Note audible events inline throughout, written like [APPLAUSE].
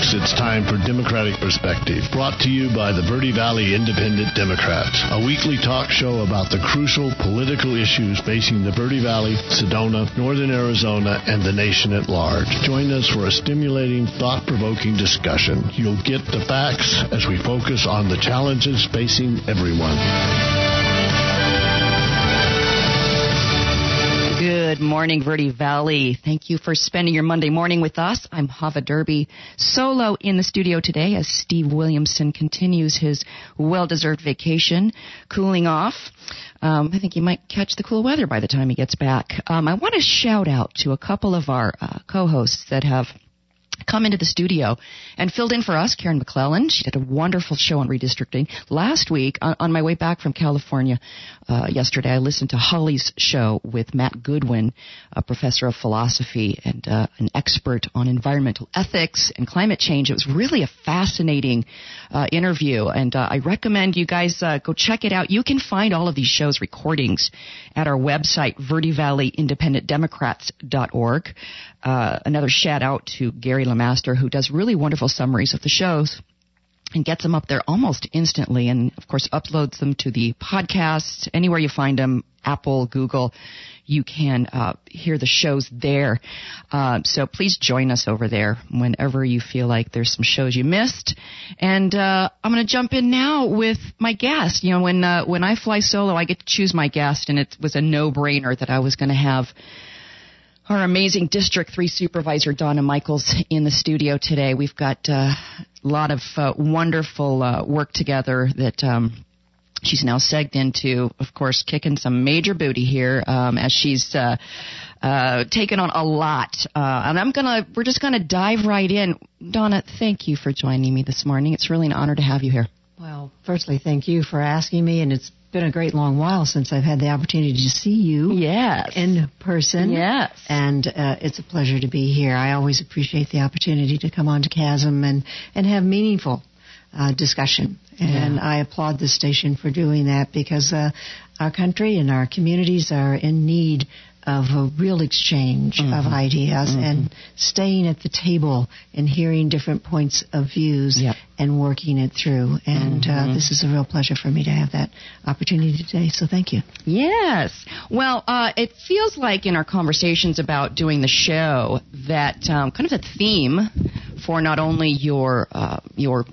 it's time for Democratic Perspective, brought to you by the Verde Valley Independent Democrats, a weekly talk show about the crucial political issues facing the Verde Valley, Sedona, Northern Arizona, and the nation at large. Join us for a stimulating, thought-provoking discussion. You'll get the facts as we focus on the challenges facing everyone. Good morning, Verde Valley. Thank you for spending your Monday morning with us. I'm Hava Derby, solo in the studio today as Steve Williamson continues his well-deserved vacation, cooling off. Um, I think he might catch the cool weather by the time he gets back. Um, I want to shout out to a couple of our uh, co-hosts that have come into the studio and filled in for us, Karen McClellan. She did a wonderful show on redistricting. Last week, on, on my way back from California uh, yesterday, I listened to Holly's show with Matt Goodwin, a professor of philosophy and uh, an expert on environmental ethics and climate change. It was really a fascinating uh, interview, and uh, I recommend you guys uh, go check it out. You can find all of these shows recordings at our website, verdevalleyindependentdemocrats.org. Uh, another shout out to Gary Lamaster, who does really wonderful summaries of the shows and gets them up there almost instantly and of course uploads them to the podcast. Anywhere you find them apple google you can uh, hear the shows there. Uh, so please join us over there whenever you feel like there's some shows you missed. And uh, i'm going to jump in now with my guest. You know when uh, when i fly solo i get to choose my guest and it was a no brainer that i was going to have our amazing District 3 Supervisor Donna Michaels in the studio today. We've got uh, a lot of uh, wonderful uh, work together that um, she's now segged into, of course, kicking some major booty here um, as she's uh, uh, taken on a lot. Uh, and I'm gonna, we're just gonna dive right in. Donna, thank you for joining me this morning. It's really an honor to have you here. Well, firstly, thank you for asking me, and it's been a great long while since I've had the opportunity to see you yes. in person. Yes. And uh, it's a pleasure to be here. I always appreciate the opportunity to come on to Chasm and, and have meaningful uh, discussion. And yeah. I applaud this station for doing that because uh, our country and our communities are in need of a real exchange mm-hmm. of ideas mm-hmm. and staying at the table and hearing different points of views yep. and working it through. And uh, mm-hmm. uh, this is a real pleasure for me to have that opportunity today. So thank you. Yes. Well, uh, it feels like in our conversations about doing the show that um, kind of the theme for not only your uh, your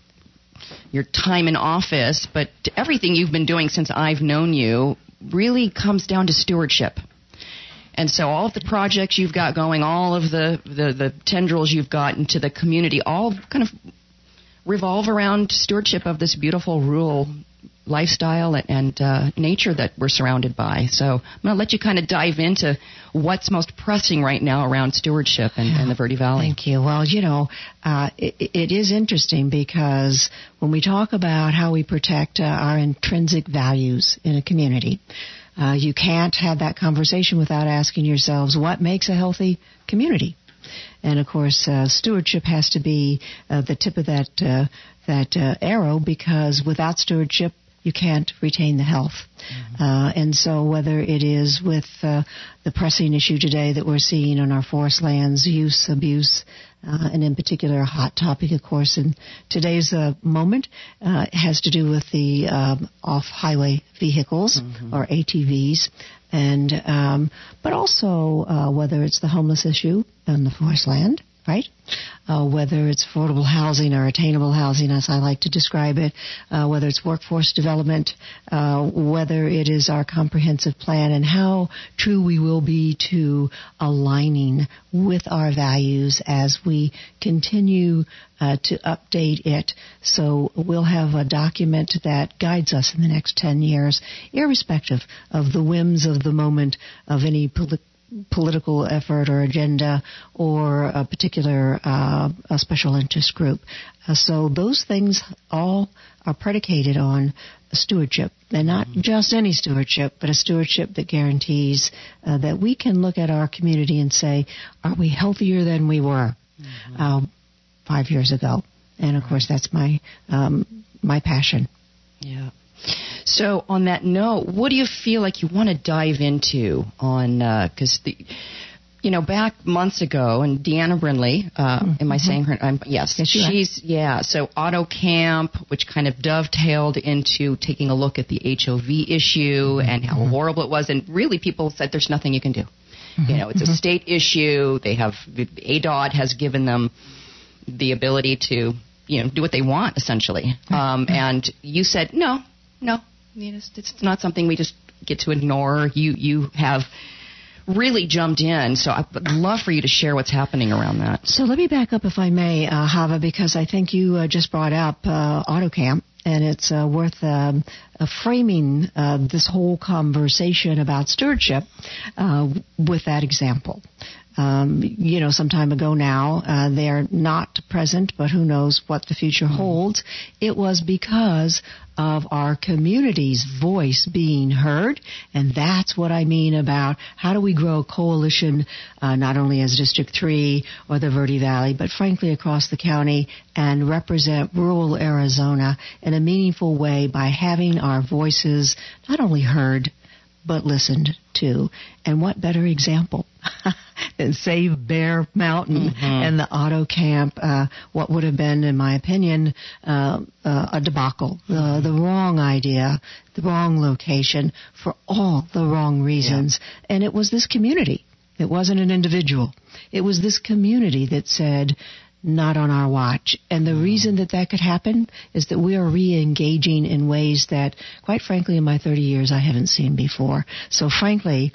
your time in office, but everything you've been doing since I've known you really comes down to stewardship. And so all of the projects you've got going, all of the, the, the tendrils you've got into the community, all kind of revolve around stewardship of this beautiful rural lifestyle and uh, nature that we're surrounded by. So I'm going to let you kind of dive into what's most pressing right now around stewardship in, in the Verde Valley. Thank you. Well, you know, uh, it, it is interesting because when we talk about how we protect uh, our intrinsic values in a community, uh, you can't have that conversation without asking yourselves what makes a healthy community. And of course, uh, stewardship has to be uh, the tip of that uh, that uh, arrow because without stewardship, you can't retain the health. Mm-hmm. Uh, and so, whether it is with uh, the pressing issue today that we're seeing on our forest lands, use, abuse, uh, and in particular, a hot topic, of course, in today's uh, moment, uh, has to do with the um, off-highway vehicles mm-hmm. or ATVs, and um, but also uh, whether it's the homeless issue on the forest land, right? uh, whether it's affordable housing or attainable housing, as I like to describe it, uh, whether it's workforce development, uh, whether it is our comprehensive plan, and how true we will be to aligning with our values as we continue uh, to update it. So we'll have a document that guides us in the next 10 years, irrespective of the whims of the moment of any political political effort or agenda or a particular uh, a special interest group. Uh, so those things all are predicated on stewardship, and not mm-hmm. just any stewardship, but a stewardship that guarantees uh, that we can look at our community and say, are we healthier than we were mm-hmm. Uh, five years ago? And of course, that's my um, my passion. Yeah. So, on that note, what do you feel like you want to dive into on? Because uh, the you know, back months ago, and Deanna Brindley, uh, mm-hmm. am I saying her? Um, yes, yes she's yeah. So Auto Camp, which kind of dovetailed into taking a look at the HOV issue and how mm-hmm. horrible it was, and really people said there's nothing you can do. Mm-hmm. You know, it's a mm-hmm. state issue. They have ADOT has given them the ability to you know do what they want essentially. Um, and you said no, no, it's not something we just get to ignore. You you have really jumped in. So I would love for you to share what's happening around that. So let me back up, if I may, uh, Hava, because I think you uh, just brought up uh, AutoCamp. And it's uh, worth um, uh, framing uh, this whole conversation about stewardship uh, with that example um, you know, some time ago now. Uh, they're not present, but who knows what the future mm-hmm. holds. It was because of our community's voice being heard, and that's what I mean about how do we grow a coalition, uh, not only as District 3 or the Verde Valley, but frankly across the county and represent rural Arizona in a meaningful way by having our voices not only heard, but listened to. And what better example [LAUGHS] And [LAUGHS] save Bear Mountain mm-hmm. and the auto camp, uh, what would have been, in my opinion, uh, uh, a debacle, uh, the wrong idea, the wrong location for all the wrong reasons. Yeah. And it was this community. It wasn't an individual. It was this community that said, not on our watch. And the reason that that could happen is that we are re-engaging in ways that, quite frankly, in my 30 years, I haven't seen before. So frankly,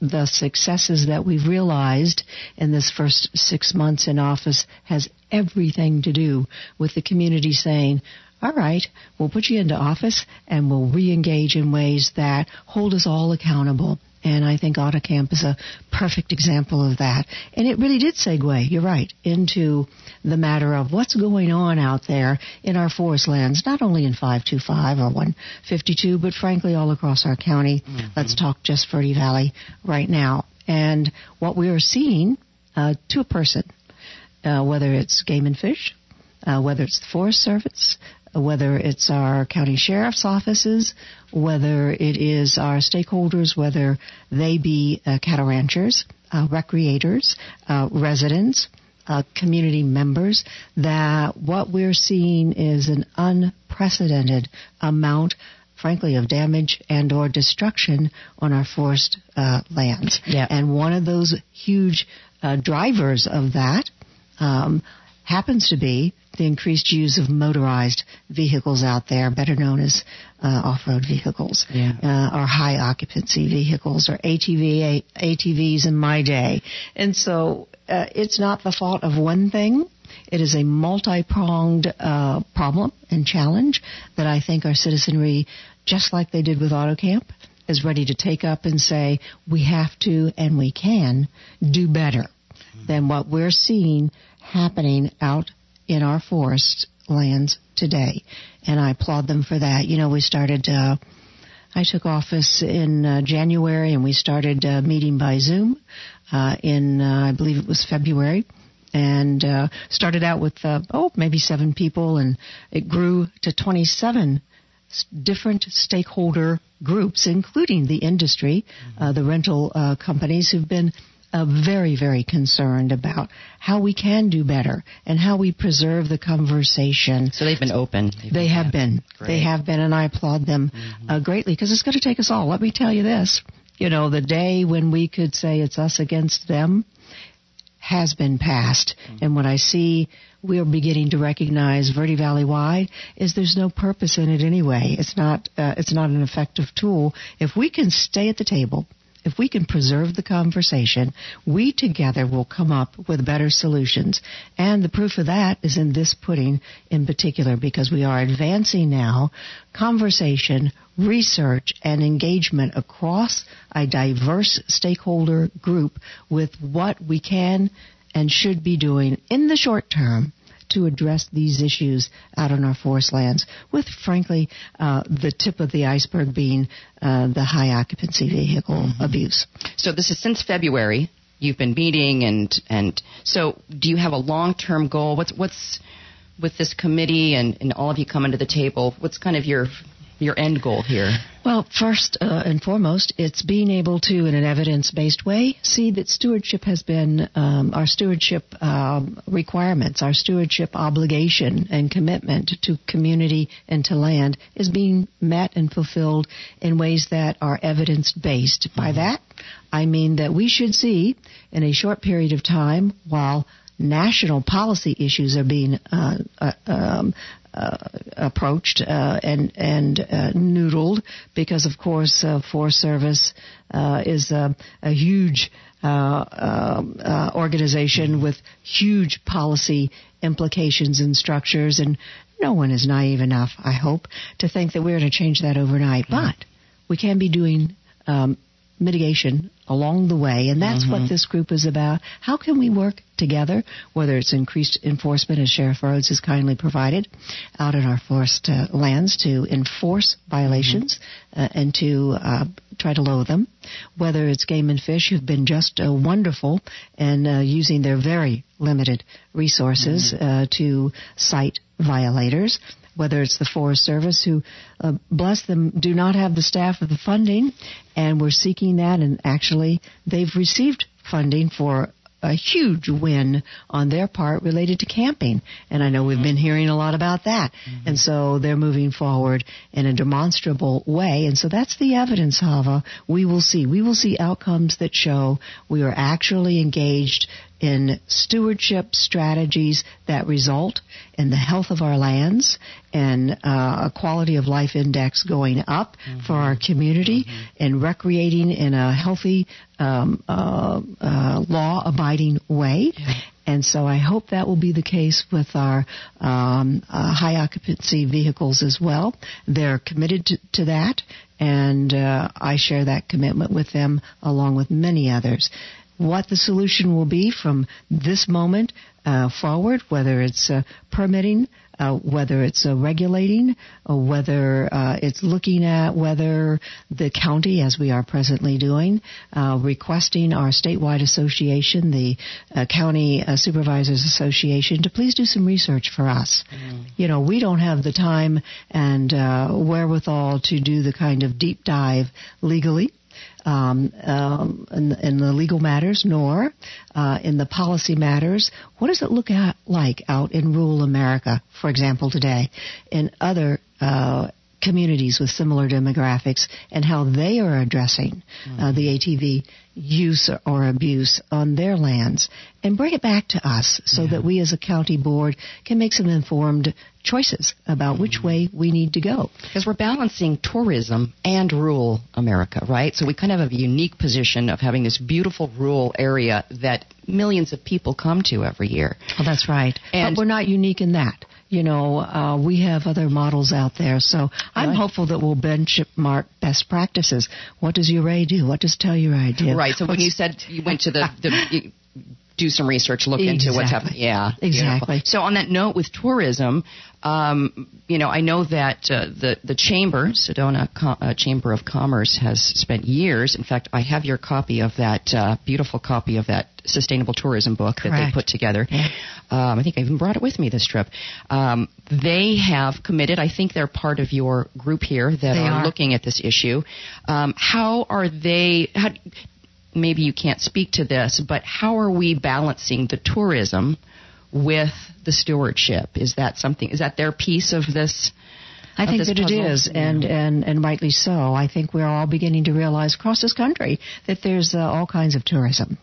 the successes that we've realized in this first six months in office has everything to do with the community saying, all right, we'll put you into office and we'll re-engage in ways that hold us all accountable and I think AutoCamp is a perfect example of that. And it really did segue, you're right, into the matter of what's going on out there in our forest lands, not only in 525 or 152, but frankly all across our county. Mm-hmm. Let's talk just Verde Valley right now. And what we are seeing uh, to a person, uh, whether it's game and fish, uh, whether it's the Forest Service, whether it's our county sheriff's offices, whether it is our stakeholders, whether they be uh, cattle ranchers, uh, recreators, uh, residents, uh, community members, that what we're seeing is an unprecedented amount frankly, of damage and or destruction on our forest uh, lands. Yeah. And one of those huge uh, drivers of that um, happens to be the increased use of motorized vehicles out there, better known as uh, off-road vehicles, yeah. uh, or high occupancy vehicles, or ATV, ATVs in my day. And so uh, it's not the fault of one thing. It is a multi-pronged uh, problem and challenge that I think our citizenry, just like they did with AutoCamp, is ready to take up and say we have to and we can do better than what we're seeing happening out in our forest lands today. And I applaud them for that. You know, we started, uh, I took office in uh, January and we started uh, meeting by Zoom uh, in, uh, I believe it was February. And uh, started out with, oh, maybe seven people, and it grew to 27 different stakeholder groups, including the industry, uh, the rental uh, companies who've been uh, very, very concerned about how we can do better and how we preserve the conversation. So they've been open. They've they have been. Great. They have been, and I applaud them mm-hmm. uh, greatly because it's going to take us all. Let me tell you this. You know, the day when we could say it's us against them has been passed. Mm-hmm. And what I see we are beginning to recognize Verde Valley wide is there's no purpose in it anyway. It's not uh, it's not an effective tool. If we can stay at the table if we can preserve the conversation, we together will come up with better solutions. And the proof of that is in this pudding in particular because we are advancing now conversation, research, and engagement across a diverse stakeholder group with what we can and should be doing in the short term to address these issues out on our forest lands, with frankly uh, the tip of the iceberg being uh, the high occupancy vehicle mm-hmm. abuse. So this is since February. You've been meeting, and and so do you have a long term goal? What's what's with this committee and, and all of you coming to the table? What's kind of your your end goal here? Well, first uh, and foremost, it's being able to, in an evidence-based way, see that stewardship has been um, our stewardship um, requirements, our stewardship obligation and commitment to community and to land is being met and fulfilled in ways that are evidence-based. By mm-hmm. that, I mean that we should see in a short period of time, while national policy issues are being uh, uh, um, approached uh, and and uh, noodled because, of course, uh, Forest Service uh, is a, a huge organization with huge policy implications and structures, and no one is naive enough, I hope, to think that we're going to change that overnight. Mm-hmm. But we can be doing um, mitigation along the way, and that's mm-hmm. what this group is about. How can we work together, whether it's increased enforcement, as Sheriff Rhodes has kindly provided, out in our forest uh, lands to enforce violations mm-hmm. uh, and to uh, try to lower them, whether it's game and fish who've been just uh, wonderful and uh, using their very limited resources mm-hmm. Uh, to cite violators, whether it's the Forest Service, who, uh, bless them, do not have the staff or the funding, and we're seeking that, and actually they've received funding for a huge win on their part related to camping. And I know we've been hearing a lot about that. Mm-hmm. And so they're moving forward in a demonstrable way. And so that's the evidence, Hava. We will see. We will see outcomes that show we are actually engaged in stewardship strategies that result in the health of our lands and uh, a quality of life index going up mm-hmm. for our community mm-hmm. and recreating in a healthy, um, uh, uh, law abiding way. Yeah. And so I hope that will be the case with our um, uh, high occupancy vehicles as well. They're committed to, to that, and uh, I share that commitment with them along with many others what the solution will be from this moment uh, forward, whether it's uh, permitting, uh, whether it's uh, regulating, or whether uh, it's looking at whether the county, as we are presently doing, uh, requesting our statewide association, the County Supervisors Association, to please do some research for us. Mm. You know, we don't have the time and wherewithal to do the kind of deep dive legally um, um, in, in, the legal matters, nor uh, in the policy matters. What does it look at, like out in rural America, for example, today, in other uh, communities with similar demographics, and how they are addressing uh, mm-hmm. the ATV use or abuse on their lands and bring it back to us so yeah. that we as a county board can make some informed choices about mm-hmm. which way we need to go. Because we're balancing tourism and rural America, right? So we kind of have a unique position of having this beautiful rural area that millions of people come to every year. Oh, that's right. And but we're not unique in that you know, uh, we have other models out there. So I'm right. hopeful that we'll benchmark best practices. What does Ouray do? What does Telluride do? Right. So What's, when you said you went to the, the do some research, look exactly. into what's happening. Yeah, exactly. Beautiful. So on that note, with tourism, um, you know, I know that uh, the the chamber, Sedona Com- uh, Chamber of Commerce, has spent years. In fact, I have your copy of that uh, beautiful copy of that sustainable tourism book Correct. that they put together. Yeah. Um, I think I even brought it with me this trip. Um, they have committed. I think they're part of your group here that are, are, looking at this issue. Um, how are they? How, maybe you can't speak to this, but how are we balancing the tourism with the stewardship? Is that something? Is that their piece of this? I think that puzzle? it is, and, and, and rightly so. I think we're all beginning to realize across this country that there's uh, all kinds of tourism.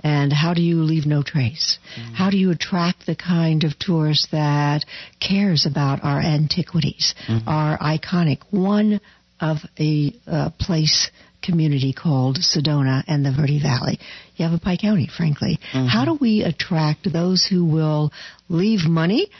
And how do you leave no trace? Mm. How do you attract the kind of tourist that cares about our antiquities, mm-hmm. our iconic, one of a uh, place community called Sedona and the Verde Valley. Yavapai County, frankly. Mm-hmm. How do we attract those who will leave money?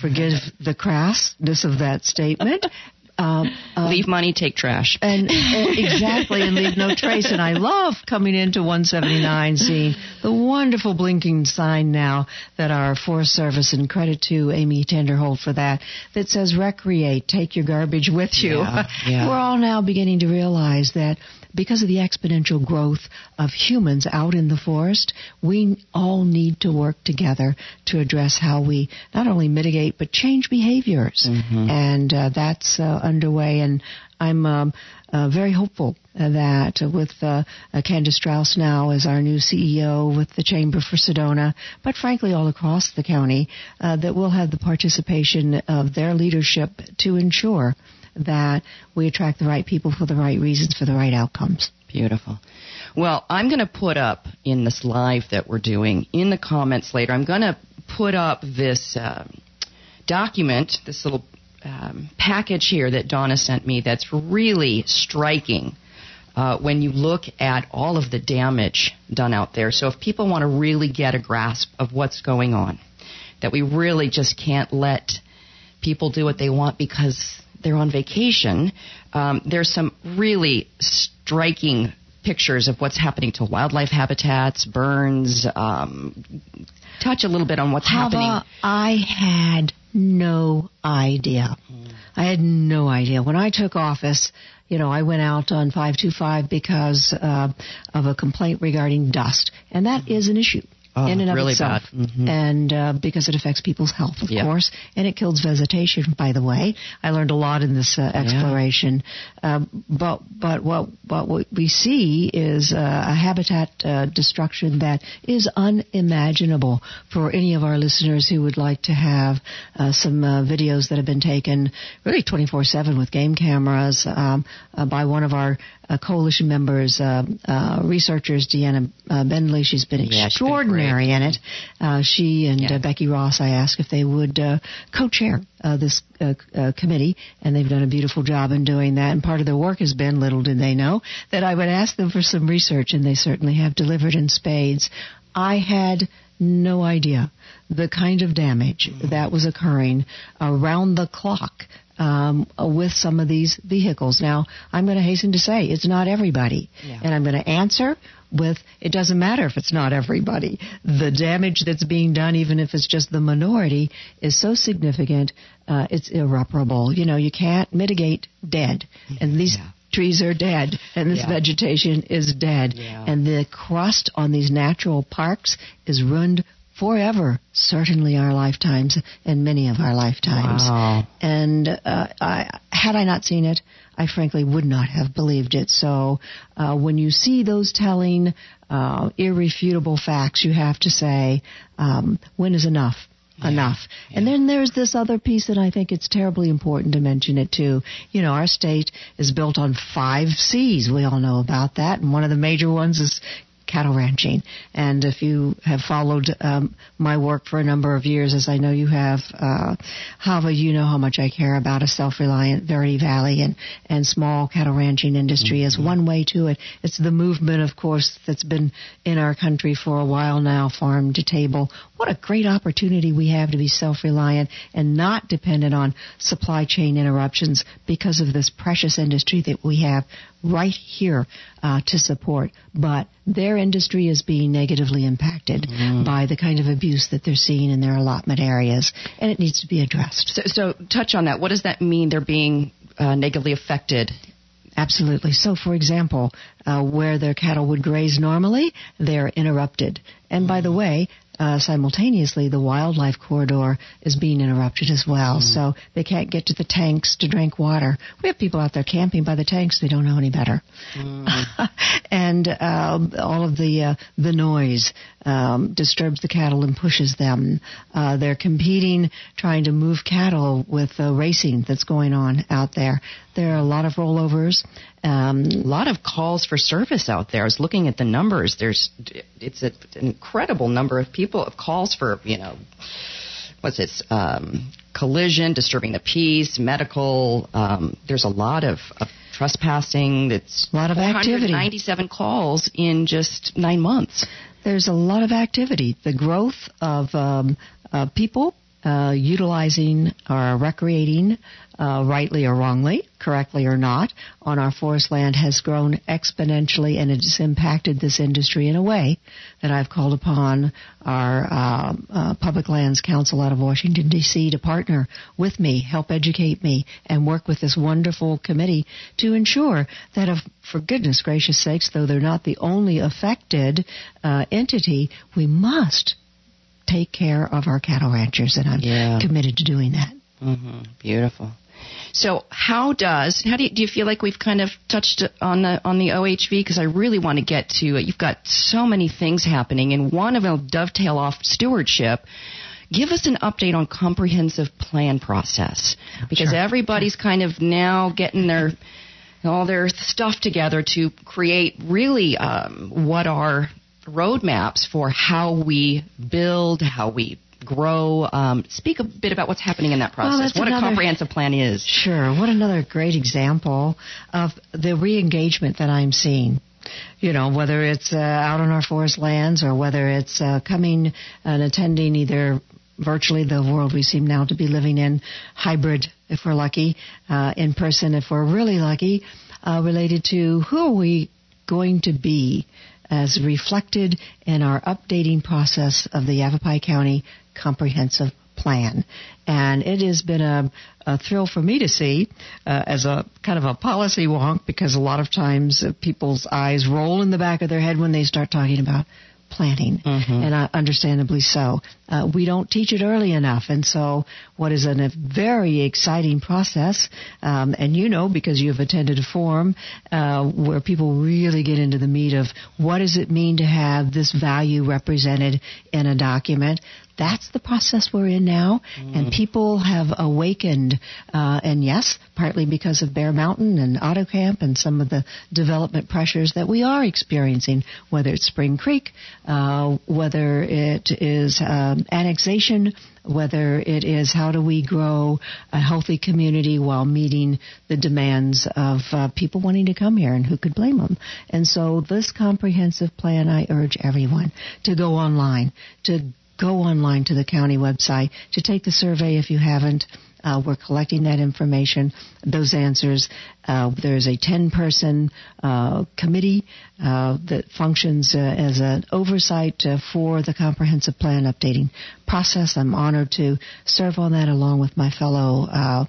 Forgive the crassness of that statement, [LAUGHS] um, um, leave money, take trash. And, and exactly, and leave no trace. And I love coming into 179, seeing the wonderful blinking sign now that our Forest Service, and credit to Amy Tinderholt for that, that says recreate, take your garbage with you. Yeah, yeah. [LAUGHS] We're all now beginning to realize that because of the exponential growth of humans out in the forest, we all need to work together to address how we not only mitigate but change behaviors. Mm-hmm. And uh, that's uh, underway. And I'm um, uh, very hopeful that with uh, Candace Strauss now as our new CEO with the Chamber for Sedona, but frankly all across the county, uh, that we'll have the participation of their leadership to ensure that we attract the right people for the right reasons for the right outcomes. Beautiful. Well, I'm going to put up in this live that we're doing in the comments later. I'm going to put up this uh, document, this little um, package here that Donna sent me that's really striking uh, when you look at all of the damage done out there. So if people want to really get a grasp of what's going on, that we really just can't let people do what they want because they're on vacation, um, there's some really striking pictures of what's happening to wildlife habitats, burns. Um, touch a little bit on what's Hava, happening. I had no idea. Mm. I had no idea. When I took office, you know, I went out on 525 because uh, of a complaint regarding dust, and that is an issue. Oh, in and of really itself, mm-hmm. and uh, because it affects people's health, of course, and it kills vegetation. By the way, I learned a lot in this uh, exploration. Yeah. Um, but but what what we see is uh, a habitat uh, destruction that is unimaginable for any of our listeners who would like to have uh, some uh, videos that have been taken really 24/7 with game cameras um, by one of our coalition members, researchers, Deanna Bendley. She's been yeah, extraordinary in it. Uh, she and yeah. uh, Becky Ross, I asked if they would uh, co-chair uh, this uh, uh, committee, and they've done a beautiful job in doing that. And part of their work has been, little did they know, that I would ask them for some research, and they certainly have delivered in spades. I had no idea the kind of damage that was occurring around the clock um, with some of these vehicles. Now, I'm going to hasten to say it's not everybody, yeah. and I'm going to answer with it doesn't matter if it's not everybody. The damage that's being done, even if it's just the minority, is so significant, uh, it's irreparable. You know, you can't mitigate dead, and [LAUGHS] these. Yeah. Trees are dead, and this yeah. vegetation is dead, yeah. and the crust on these natural parks is ruined forever, certainly our lifetimes and many of our lifetimes. Wow. And uh, I, had I not seen it, I frankly would not have believed it. So uh, when you see those telling, uh, irrefutable facts, you have to say, um, when is enough? Yeah, enough. yeah. And then there's this other piece that I think it's terribly important to mention it too. You know, our state is built on five C's. We all know about that. And one of the major ones is cattle ranching. And if you have followed um, my work for a number of years, as I know you have, uh, Hava, you know how much I care about a self-reliant Verde Valley and, and small cattle ranching industry mm-hmm. as one way to it. It's the movement, of course, that's been in our country for a while now, farm to table. What a great opportunity we have to be self-reliant and not dependent on supply chain interruptions because of this precious industry that we have right here uh, to support. But their industry is being negatively impacted mm. by the kind of abuse that they're seeing in their allotment areas, and it needs to be addressed. So, so touch on that. What does that mean? They're being uh, negatively affected. Absolutely. So, for example, uh, where their cattle would graze normally, they're interrupted. And by the way, uh, simultaneously, the wildlife corridor is being interrupted as well. Mm. So they can't get to the tanks to drink water. We have people out there camping by the tanks. They don't know any better. Mm. [LAUGHS] and uh, all of the uh, the noise um, disturbs the cattle and pushes them. Uh, they're competing, trying to move cattle with the racing that's going on out there. There are a lot of rollovers. Um, a lot of calls for service out there. I was looking at the numbers. There's, it's a, an incredible number of people of calls for, you know, what's this, um, collision, disturbing the peace, medical. Um, there's a lot of, of trespassing. It's a lot of activity. 97 calls in just nine months. There's a lot of activity. The growth of um, uh, people uh, utilizing or recreating, uh, rightly or wrongly, correctly or not, on our forest land has grown exponentially and it has impacted this industry in a way that I've called upon our uh, uh, Public Lands Council out of Washington, D.C. to partner with me, help educate me, and work with this wonderful committee to ensure that, if, for goodness gracious sakes, though they're not the only affected uh, entity, we must take care of our cattle ranchers, and I'm Yeah. committed to doing that. hmm Beautiful. So, how does how do you, do you feel like we've kind of touched on the on the OHV? Because I really want to get to it. You've got so many things happening, and one of them will dovetail off stewardship. Give us an update on comprehensive plan process because Sure. everybody's kind of now getting their all their stuff together to create really um, what are roadmaps for how we build, how we grow. Um, speak a bit about what's happening in that process. that's what a comprehensive plan is. Sure. What another great example of the re-engagement that I'm seeing. You know, whether it's uh, out on our forest lands or whether it's uh, coming and attending either virtually the world we seem now to be living in, hybrid if we're lucky, uh, in person if we're really lucky, uh, related to who are we going to be as reflected in our updating process of the Yavapai County Comprehensive Plan. And it has been a, a thrill for me to see uh, as a kind of a policy wonk because a lot of times people's eyes roll in the back of their head when they start talking about planning, and uh, understandably so. Uh, we don't teach it early enough, and so what is an, a very exciting process, um, and you know because you've attended a forum uh, where people really get into the meat of what does it mean to have this value represented in a document. That's the process we're in now, and people have awakened, uh, and yes, partly because of Bear Mountain and AutoCamp and some of the development pressures that we are experiencing, whether it's Spring Creek, uh, whether it is um, annexation, whether it is how do we grow a healthy community while meeting the demands of uh, people wanting to come here, and who could blame them? And so, this comprehensive plan, I urge everyone to go online, to go online to the county website, to take the survey if you haven't. Uh, we're collecting that information, those answers. Uh, there's a 10 person uh, committee uh, that functions uh, as an oversight uh, for the comprehensive plan updating process. I'm honored to serve on that along with my fellow.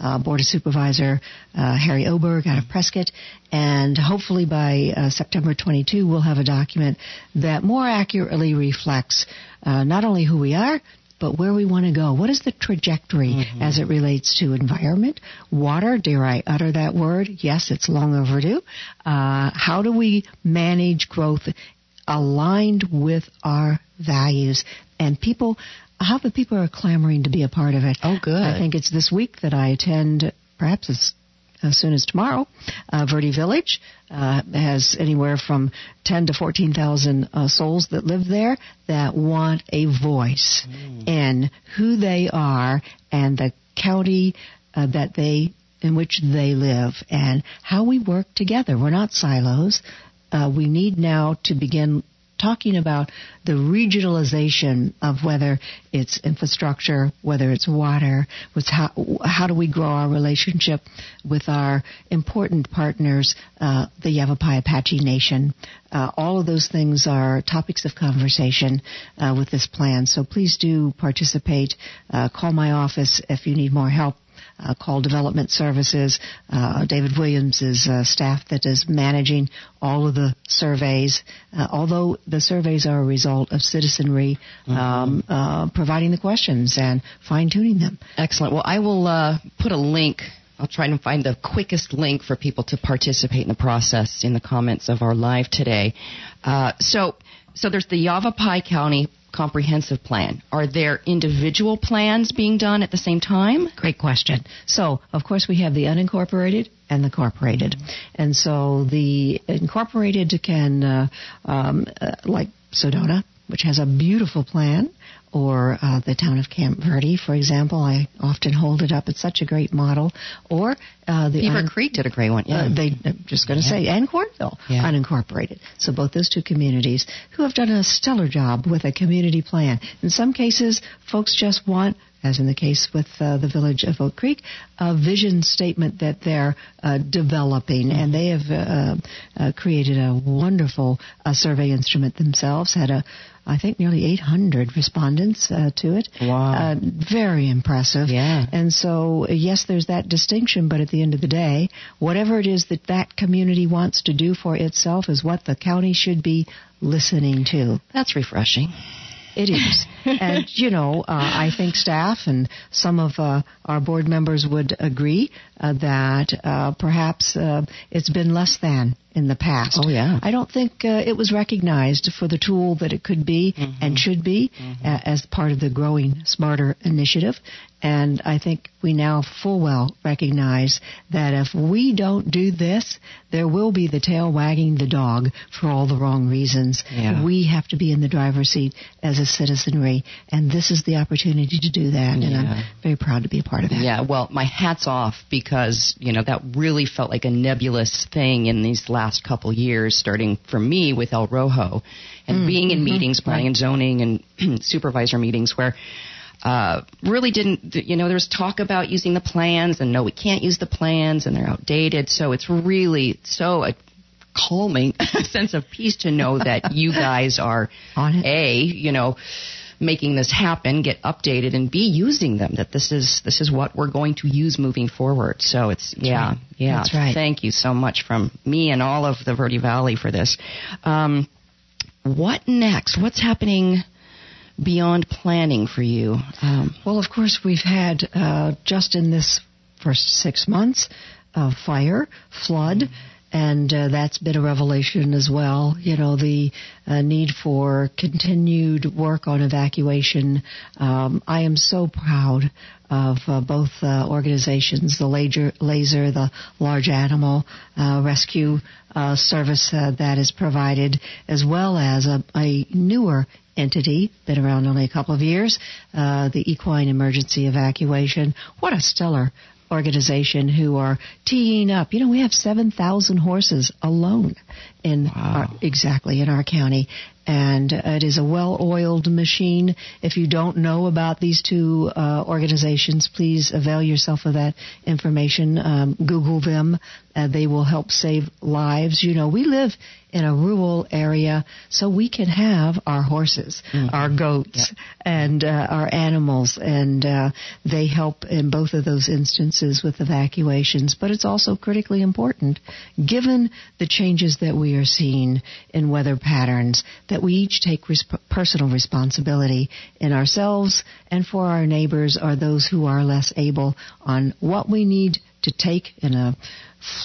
Uh, Board of Supervisor uh, Harry Oberg out of Prescott, and hopefully by uh, September 22 we'll have a document that more accurately reflects uh, not only who we are, but where we want to go. What is the trajectory as it relates to environment, water? Dare I utter that word? Yes, it's long overdue. Uh, how do we manage growth aligned with our values? And people, how the people are clamoring to be a part of it. Oh, good. I think it's this week that I attend, perhaps as, as soon as tomorrow. Uh, Verde Village uh, has anywhere from 10 to 14,000 uh, souls that live there that want a voice in who they are and the county uh, that they in which they live and how we work together. We're not silos. Uh, we need now to begin talking about the regionalization of whether it's infrastructure, whether it's water, how, how do we grow our relationship with our important partners, uh, the Yavapai Apache Nation. Uh, all of those things are topics of conversation uh, with this plan. So please do participate. Uh, call my office if you need more help uh, call development services. Uh, David Williams is uh, staff that is managing all of the surveys. Uh, although the surveys are a result of citizenry um, uh, providing the questions and fine tuning them. Excellent. Well, I will uh, put a link. I'll try and find the quickest link for people to participate in the process in the comments of our live today. Uh, so, so there's the Yavapai County Comprehensive Plan. Are there individual plans being done at the same time? Great question. So, of course, we have the unincorporated and the incorporated. And so the incorporated can, uh, um, uh, like Sedona, which has a beautiful plan, or uh, the town of Camp Verde, for example. I often hold it up. It's such a great model. Or uh, the Beaver un- Creek did a great one. Yeah. uh, they I'm just going to say, and Cornville, Yeah. unincorporated. So both those two communities who have done a stellar job with a community plan. In some cases, folks just want as in the case with uh, the village of Oak Creek, a vision statement that they're uh, developing, and they have uh, uh, created a wonderful uh, survey instrument themselves. Had a I think nearly 800 respondents uh, to it. Wow. Uh, very impressive. Yeah. And so, yes, there's that distinction, but at the end of the day, whatever it is that that community wants to do for itself is what the county should be listening to. That's refreshing. It is. and, you know, uh, I think staff and some of uh, our board members would agree uh, that uh, perhaps uh, it's been less than in the past. Oh, yeah. I don't think uh, it was recognized for the tool that it could be mm-hmm. and should be mm-hmm. as part of the Growing Smarter initiative. And I think we now full well recognize that if we don't do this, there will be the tail wagging the dog for all the wrong reasons. Yeah. We have to be in the driver's seat as a citizenry, and this is the opportunity to do that. Yeah. And I'm very proud to be a part of that. Yeah, well, my hat's off because, you know, that really felt like a nebulous thing in these last couple years, starting for me with El Rojo and mm, being in mm-hmm, meetings, planning and zoning and [CLEARS THROAT] supervisor meetings where uh, really didn't, you know, there's talk about using the plans, and no, we can't use the plans, and they're outdated. So it's really so a calming [LAUGHS] sense of peace to know that you [LAUGHS] guys are on it. a, you know, making this happen, get updated, and be using them. That this is this is what we're going to use moving forward. So it's That's yeah, right. yeah. That's right. Thank you so much from me and all of the Verde Valley for this. Um, what next? What's happening? beyond planning for you? Um, well, of course, we've had uh, just in this first six months uh, fire, flood. Mm-hmm. And uh, that's been a revelation as well. You know, the uh, need for continued work on evacuation. Um, I am so proud of uh, both uh, organizations, the laser, laser, the large animal uh, rescue uh, service that is provided, as well as a, a, newer entity, been around only a couple of years, uh, the Equine Emergency Evacuation. What a stellar organization who are teeing up. You know, we have 7,000 horses alone in wow. our, exactly in our county and it is a well-oiled machine. If you don't know about these two uh, organizations, please avail yourself of that information. Um, Google them; uh, they will help save lives. You know, we live in a rural area, so we can have our horses, mm-hmm. our goats, and uh, our animals, and uh, they help in both of those instances with evacuations. But it's also critically important, given the changes that we are seeing in weather patterns that we each take resp- personal responsibility in ourselves and for our neighbors or those who are less able on what we need to take in a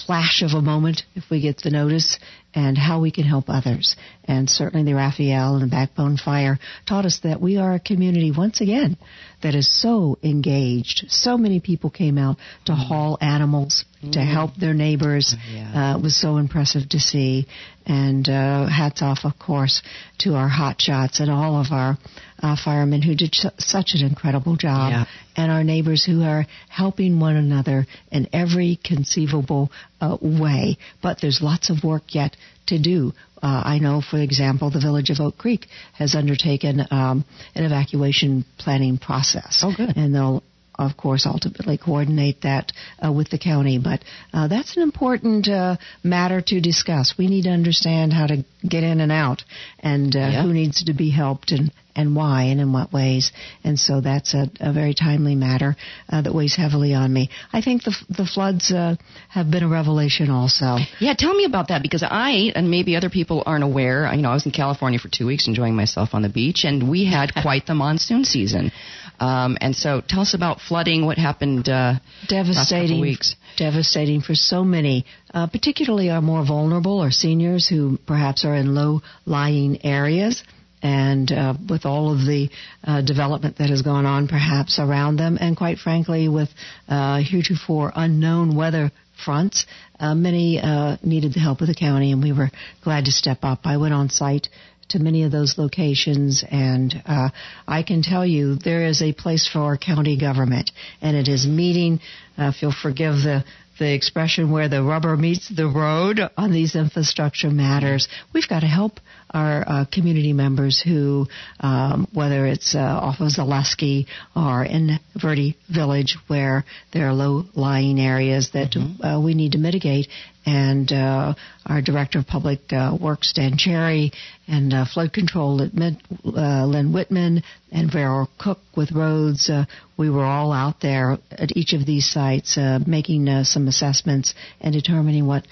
flash of a moment if we get the notice and how we can help others. And certainly the Rafael and the Backbone Fire taught us that we are a community once again that is so engaged. So many people came out to mm. haul animals mm. to help their neighbors. Yeah. Uh, it was so impressive to see. And uh, hats off, of course, to our hot shots and all of our uh, firemen who did such an incredible job, yeah. and our neighbors who are helping one another in every conceivable uh, way. But there's lots of work yet to do. Uh, I know, for example, the village of Oak Creek has undertaken um, an evacuation planning process. Oh, good. And they'll of course, ultimately coordinate that uh, with the county. But uh, that's an important uh, matter to discuss. We need to understand how to get in and out, and uh, yeah. who needs to be helped, and and why, and in what ways. And so that's a, a very timely matter uh, that weighs heavily on me. I think the the floods uh, have been a revelation also. Yeah, tell me about that because I and maybe other people aren't aware. You know, I was in California for two weeks enjoying myself on the beach, and we had [LAUGHS] quite the monsoon season. Um, and so, tell us about flooding. What happened? Uh, devastating. weeks. Devastating for so many, uh, particularly our more vulnerable or seniors who perhaps are in low-lying areas. And uh, with all of the uh, development that has gone on, perhaps around them, and quite frankly, with uh, heretofore unknown weather fronts, uh, many uh, needed the help of the county, and we were glad to step up. I went on site to many of those locations, and uh, I can tell you there is a place for county government, and it is meeting. Uh, if you'll forgive the the expression where the rubber meets the road on these infrastructure matters. We've got to help our uh, community members who, um, whether it's uh, off of Zaleski or in Verde Village, where there are low-lying areas that mm-hmm. uh, we need to mitigate, and uh, our director of public uh, works, Dan Cherry, and uh, flood control uh, Lynn Whitman, and Vera Cook with roads. Uh, we were all out there at each of these sites uh, making some assessments and determining what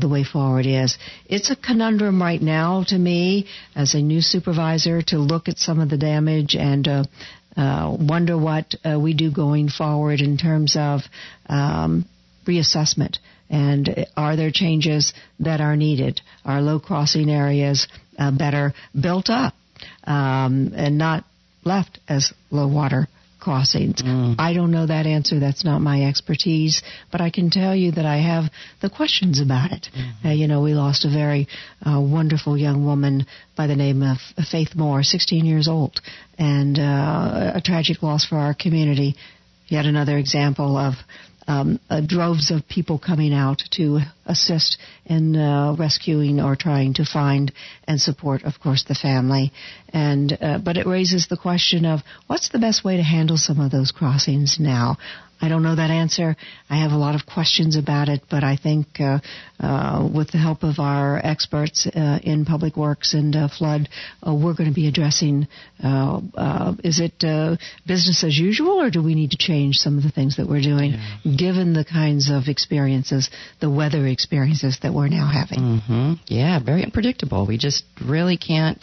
the way forward is. It's a conundrum right now to me as a new supervisor to look at some of the damage and uh, wonder what uh, we do going forward in terms of um, reassessment. And are there changes that are needed? Are low crossing areas uh, better built up um, and not left as low water crossings? Mm. I don't know that answer. That's not my expertise. But I can tell you that I have the questions about it. Mm-hmm. Uh, you know, we lost a very uh, wonderful young woman by the name of Faith Moore, 16 years old, and uh, a tragic loss for our community. Yet another example of um, uh, droves of people coming out to assist in uh, rescuing or trying to find and support, of course, the family. And uh, but it raises the question of what's the best way to handle some of those crossings now. I don't know that answer. I have a lot of questions about it, but I think uh, uh, with the help of our experts uh, in public works and uh, flood, uh, we're going to be addressing uh, is it business as usual, or do we need to change some of the things that we're doing, yeah. given the kinds of experiences, the weather experiences that we're now having? Mm-hmm. Yeah, very unpredictable. We just really can't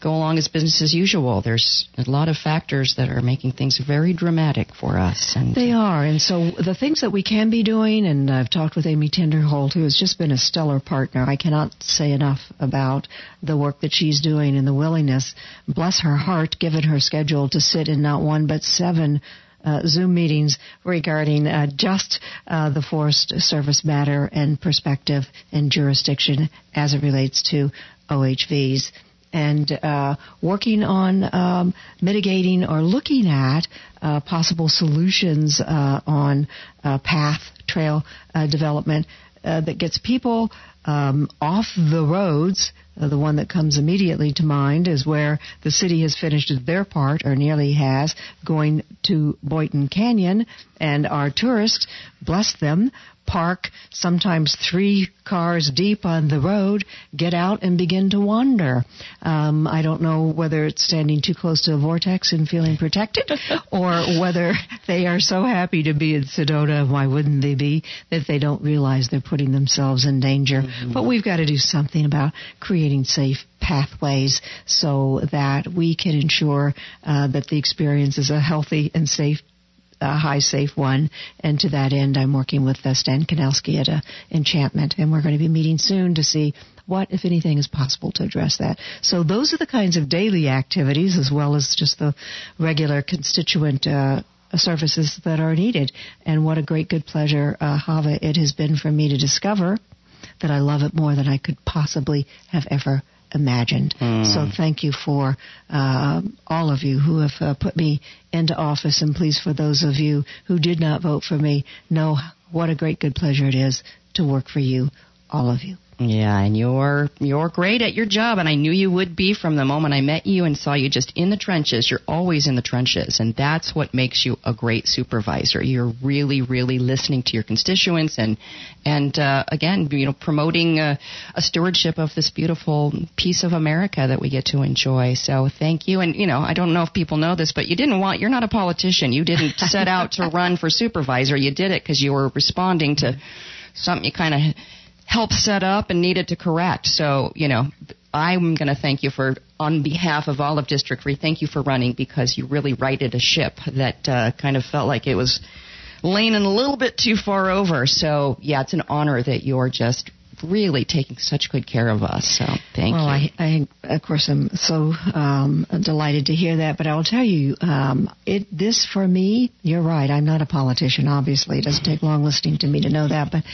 go along as business as usual. There's a lot of factors that are making things very dramatic for us. And they are. And so the things that we can be doing, and I've talked with Amy Tinderholt, who has just been a stellar partner. I cannot say enough about the work that she's doing and the willingness, bless her heart, given her schedule, to sit in not one but seven uh, Zoom meetings regarding uh, just uh, the Forest Service matter and perspective and jurisdiction as it relates to OHVs and uh, working on um, mitigating or looking at uh, possible solutions uh, on uh, path trail uh, development uh, that gets people um, off the roads. the one that comes immediately to mind is where the city has finished their part, or nearly has, going to Boynton Canyon, and our tourists, bless them, park sometimes three cars deep on the road, get out and begin to wander. Um, I don't know whether it's standing too close to a vortex and feeling protected, [LAUGHS] or whether they are so happy to be in Sedona, why wouldn't they be, that they don't realize they're putting themselves in danger. Mm-hmm. But we've got to do something about creating safe pathways so that we can ensure uh, that the experience is a healthy and safe a high safe one. And to that end, I'm working with uh, Stan Kanelski at uh, Enchantment, and we're going to be meeting soon to see what, if anything, is possible to address that. So those are the kinds of daily activities, as well as just the regular constituent. Uh, services that are needed. And what a great, good pleasure, uh, Hava, it has been for me to discover that I love it more than I could possibly have ever imagined. Mm. So thank you for uh, all of you who have uh, put me into office, and please, for those of you who did not vote for me, know what a great good pleasure it is to work for you, all of you. Yeah, and you're you're great at your job, and I knew you would be from the moment I met you and saw you just in the trenches. You're always in the trenches, and that's what makes you a great supervisor. You're really, really listening to your constituents, and and uh, again, you know, promoting a, a stewardship of this beautiful piece of America that we get to enjoy. So thank you, and you know, I don't know if people know this, but you didn't want. You're not a politician. You didn't set out to [LAUGHS] run for supervisor. You did it because you were responding to something you kind of helped set up and needed to correct. So, you know, I'm going to thank you for, on behalf of all of District 3, thank you for running because you really righted a ship that uh, kind of felt like it was leaning a little bit too far over. So, yeah, it's an honor that you're just really taking such good care of us. So thank well, you. Well, I, I, of course, I'm so um, delighted to hear that. But I will tell you, um, it this for me, you're right. I'm not a politician. Obviously, it doesn't take long listening to me to know that. But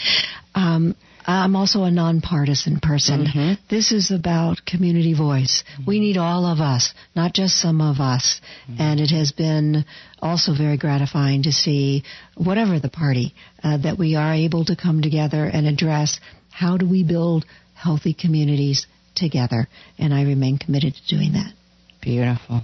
um, I'm also a nonpartisan person. Mm-hmm. This is about community voice. Mm-hmm. We need all of us, not just some of us. Mm-hmm. And it has been also very gratifying to see, whatever the party, uh, that we are able to come together and address how do we build healthy communities together. And I remain committed to doing that. Beautiful.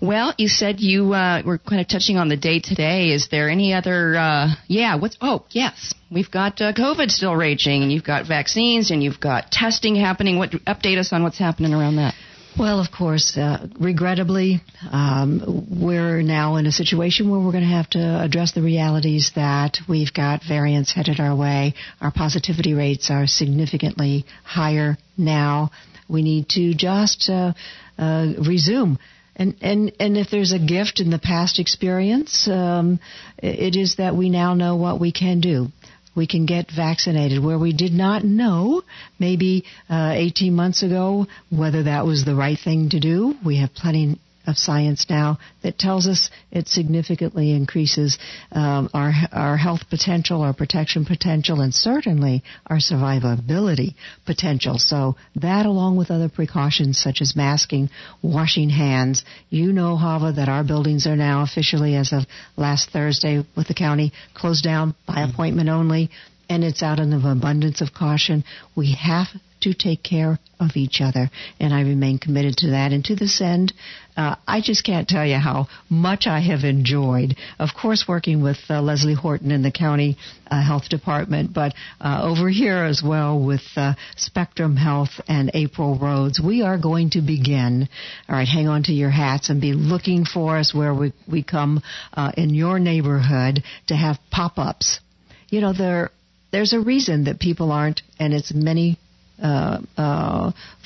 Well, you said you uh, were kind of touching on the day today. Is there any other? Uh, yeah. What's? Oh, yes. We've got uh, COVID still raging, and you've got vaccines, and you've got testing happening. What? Update us on what's happening around that. Well, of course, uh, regrettably, um, we're now in a situation where we're going to have to address the realities that we've got variants headed our way. Our positivity rates are significantly higher now. We need to just uh, uh, resume and, and, and if there's a gift in the past experience, um, it is that we now know what we can do. We can get vaccinated where we did not know maybe uh, 18 months ago whether that was the right thing to do. We have plenty of science now that tells us it significantly increases um, our our health potential, our protection potential, and certainly our survivability potential. So that, along with other precautions such as masking, washing hands, you know, Hava, that our buildings are now officially, as of last Thursday, with the county closed down by mm-hmm. appointment only and it's out of an abundance of caution. We have to take care of each other, and I remain committed to that. And to this end, uh, I just can't tell you how much I have enjoyed, of course, working with uh, Leslie Horton in the county uh, health department, but uh, over here as well with uh, Spectrum Health and April Rhodes. We are going to begin. All right, hang on to your hats and be looking for us where we, we come uh, in your neighborhood to have pop-ups. You know, there there's a reason that people aren't, and it's many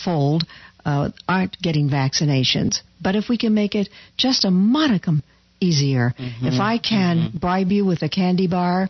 fold uh, aren't getting vaccinations. But if we can make it just a modicum easier, mm-hmm. if I can mm-hmm. bribe you with a candy bar,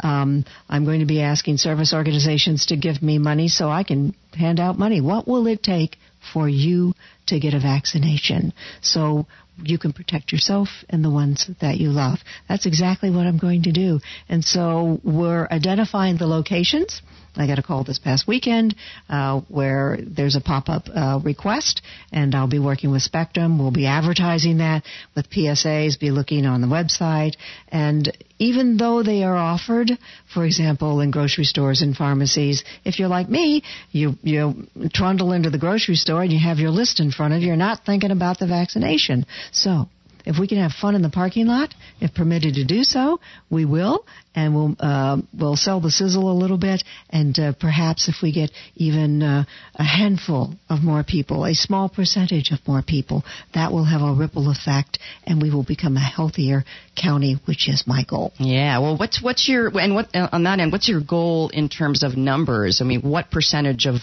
um, I'm going to be asking service organizations to give me money so I can hand out money. What will it take for you to get a vaccination so you can protect yourself and the ones that you love? That's exactly what I'm going to do. And so we're identifying the locations. I got a call this past weekend uh, where there's a pop-up uh, request, and I'll be working with Spectrum. We'll be advertising that with PSAs, be looking on the website, and even though they are offered, for example, in grocery stores and pharmacies, if you're like me, you you trundle into the grocery store and you have your list in front of you, you're not thinking about the vaccination. So if we can have fun in the parking lot, if permitted to do so, we will, and we'll uh, we'll sell the sizzle a little bit, and uh, perhaps if we get even uh, a handful of more people, a small percentage of more people, that will have a ripple effect, and we will become a healthier county, which is my goal. Yeah. Well, what's what's your and what uh, on that end? What's your goal in terms of numbers? I mean, what percentage of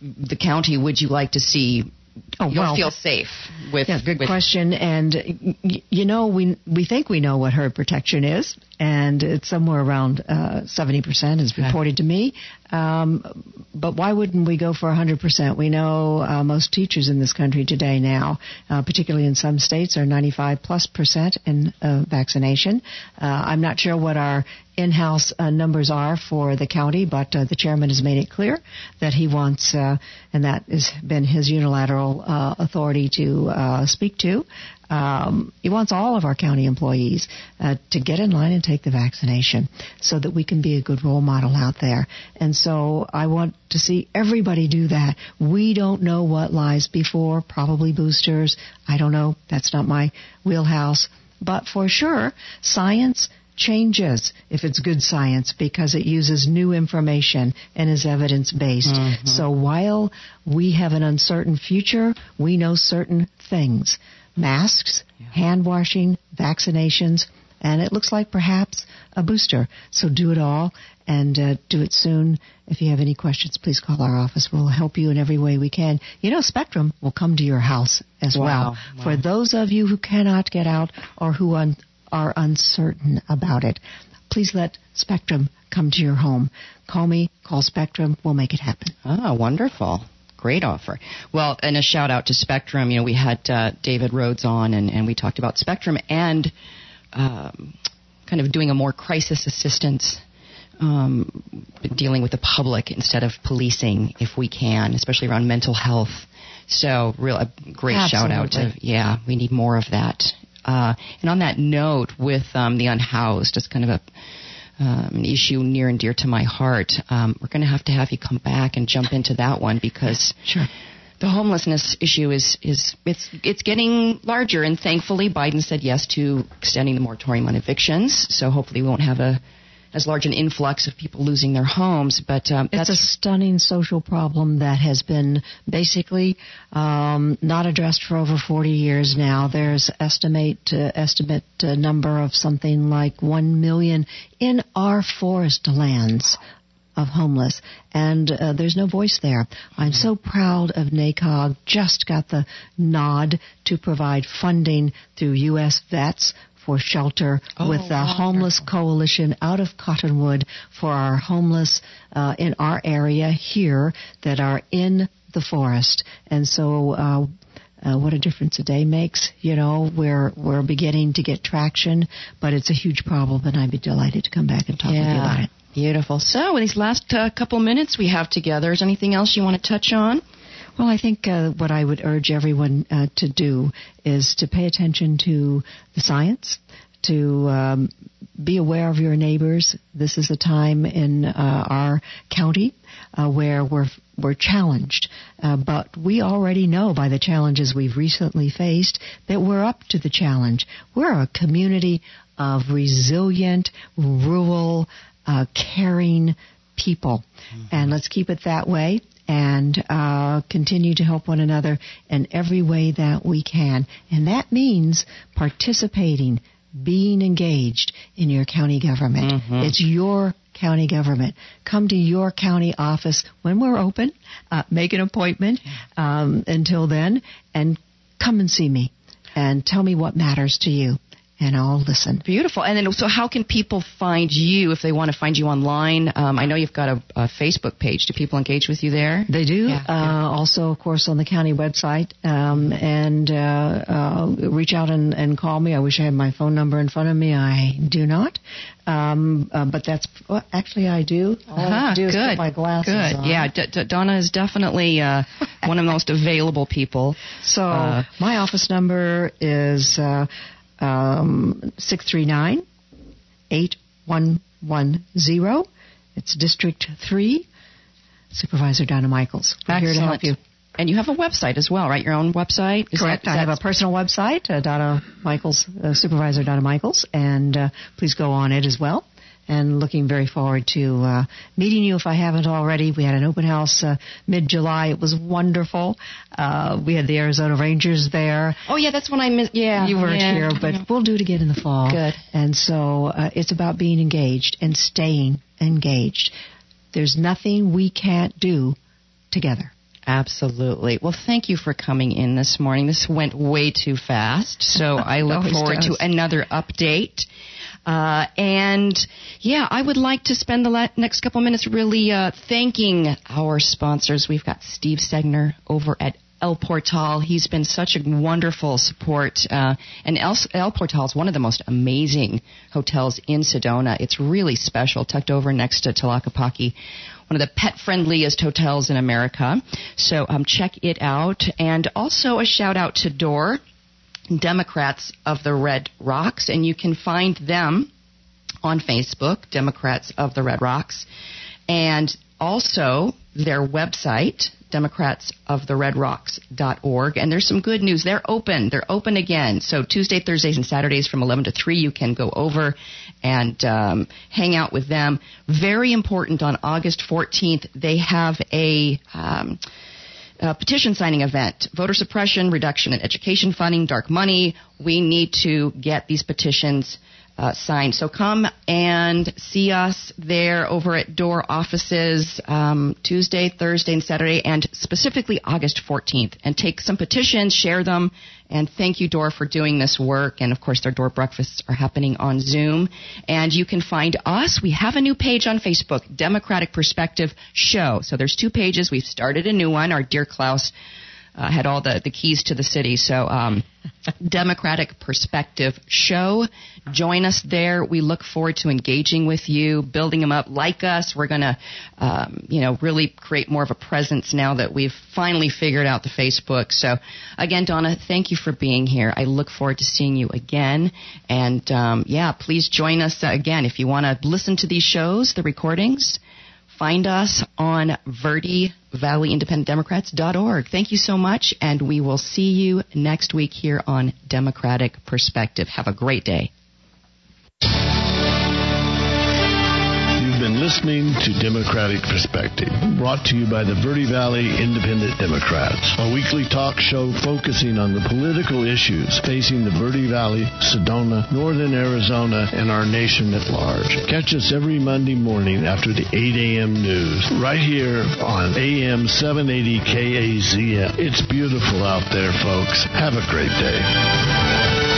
the county would you like to see Oh, You'll well, feel safe with. Yeah, good with question. And you know, we we think we know what herd protection is, and it's somewhere around uh, 70% is reported to me. Um, but why wouldn't we go for 100%? We know uh, most teachers in this country today now, uh, particularly in some states, are 95 plus percent in uh, vaccination. Uh, I'm not sure what our in-house uh, numbers are for the county, but uh, the chairman has made it clear that he wants, uh, and that has been his unilateral uh, authority to uh, speak to, um, he wants all of our county employees uh, to get in line and take the vaccination so that we can be a good role model out there. And so I want to see everybody do that. We don't know what lies before, probably boosters. I don't know. That's not my wheelhouse. But for sure, science changes if it's good science because it uses new information and is evidence based. Mm-hmm. So while we have an uncertain future, we know certain things masks, yeah. hand washing, vaccinations, and it looks like perhaps a booster. So do it all and uh, do it soon. If you have any questions, please call our office. We'll help you in every way we can. You know, Spectrum will come to your house as wow. well. Wow. For those of you who cannot get out or who un- are uncertain about it, please let Spectrum come to your home. Call me, call Spectrum, we'll make it happen. Ah, wonderful. Great offer. Well, and a shout out to Spectrum. You know, we had uh, David Rhodes on, and, and we talked about Spectrum and um, kind of doing a more crisis assistance, um, dealing with the public instead of policing, if we can, especially around mental health. So, real a great Absolutely. shout out to yeah, we need more of that. Uh, and on that note, with um, the unhoused, it's kind of a um, an issue near and dear to my heart. Um, we're going to have to have you come back and jump into that one because Sure. the homelessness issue is is it's it's getting larger, and thankfully Biden said yes to extending the moratorium on evictions. So hopefully we won't have a as large an influx of people losing their homes. But um, It's a stunning social problem that has been basically um, not addressed for over 40 years now. There's estimate uh, estimate uh, number of something like 1 million in our forest lands of homeless, and uh, there's no voice there. I'm so proud of NACOG. Just got the nod to provide funding through U.S. Vets for shelter Oh, with the Homeless Coalition out of Cottonwood for our homeless uh, in our area here that are in the forest. And so, uh, uh, what a difference a day makes. You know, we're we're beginning to get traction, but it's a huge problem, and I'd be delighted to come back and talk with you about it. beautiful. So in these last uh, couple minutes we have together, is anything else you want to touch on? Well, I think uh, what I would urge everyone uh, to do is to pay attention to the science, to um, be aware of your neighbors. This is a time in uh, our county uh, where we're we're challenged, uh, but we already know by the challenges we've recently faced that we're up to the challenge. We're a community of resilient, rural, uh, caring people, and let's keep it that way and uh, continue to help one another in every way that we can. And that means participating, being engaged in your county government. It's your county government. Come to your county office when we're open, uh, make an appointment um, until then, and come and see me and tell me what matters to you, and I'll listen. Beautiful. And then, so how can people find you if they want to find you online? Um, I know you've got a, a Facebook page. Do people engage with you there? They do. Yeah, uh, Also, of course, on the county website. Um, and uh, uh, reach out and, and call me. I wish I had my phone number in front of me. I do not. Um, uh, but that's well, actually I do. All I have Ah, do good. my glasses Good. on. Yeah, D- D- Donna is definitely uh, one of the most available people. So Uh, my office number is six three nine eight one one zero. It's District Three. Supervisor Donna Michaels. We're here to help you. And you have a website as well, right? Your own website? Is Correct. that- I have a personal website, uh, Donna Michaels, uh, Supervisor Donna Michaels, and uh, please go on it as well. And looking very forward to uh, meeting you if I haven't already. We had an open house uh, mid-July. It was wonderful. Uh, we had the Arizona Rangers there. Oh, yeah, that's when I missed. Yeah. You weren't yeah. here, but we'll do it again in the fall. Good. And so uh, it's about being engaged and staying engaged. There's nothing we can't do together. Absolutely. Well, thank you for coming in this morning. This went way too fast, so [LAUGHS] I look forward does. to another update. Uh, and yeah, I would like to spend the la- next couple minutes really uh, thanking our sponsors. We've got Steve Segner over at El Portal. He's been such a wonderful support. Uh, and El, El Portal is one of the most amazing hotels in Sedona. It's really special, tucked over next to Tlaquepaque one of the pet friendliest hotels in America. So um, check it out. And also a shout out to DORR, Democrats of the Red Rocks. And you can find them on Facebook, Democrats of the Red Rocks. And also their website, Democrats of the Red democratsoftheredrocks.org. And there's some good news. They're open. They're open again. So Tuesday, Thursdays, and Saturdays from 11 to 3, you can go over and um, hang out with them. Very important on August 14th, they have a. Um, uh, petition signing event, voter suppression, reduction in education funding, dark money. We need to get these petitions uh. So come and see us there over at DORR offices um, Tuesday, Thursday, and Saturday, and specifically August 14th. And take some petitions, share them, and thank you, DORR, for doing this work. And of course, their DORR breakfasts are happening on Zoom. And you can find us. We have a new page on Facebook, Democratic Perspective Show. So there's two pages. We've started a new one. Our dear Klaus uh, had all the, the keys to the city. So, um, [LAUGHS] Democratic Perspective Show. Join us there. We look forward to engaging with you, building them up. Like us, we're going to, um, you know, really create more of a presence now that we've finally figured out the Facebook. So, again, Donna, thank you for being here. I look forward to seeing you again. And um, yeah, please join us again if you want to listen to these shows, the recordings find us on VerdeValleyIndependentDemocrats.org. Thank you so much, and we will see you next week here on Democratic Perspective. Have a great day. Been listening to Democratic Perspective, brought to you by the Verde Valley Independent Democrats, a weekly talk show focusing on the political issues facing the Verde Valley, Sedona, Northern Arizona, and our nation at large. Catch us every Monday morning after the 8 a.m. news, right here on AM 780 KAZM. It's beautiful out there, folks. Have a great day.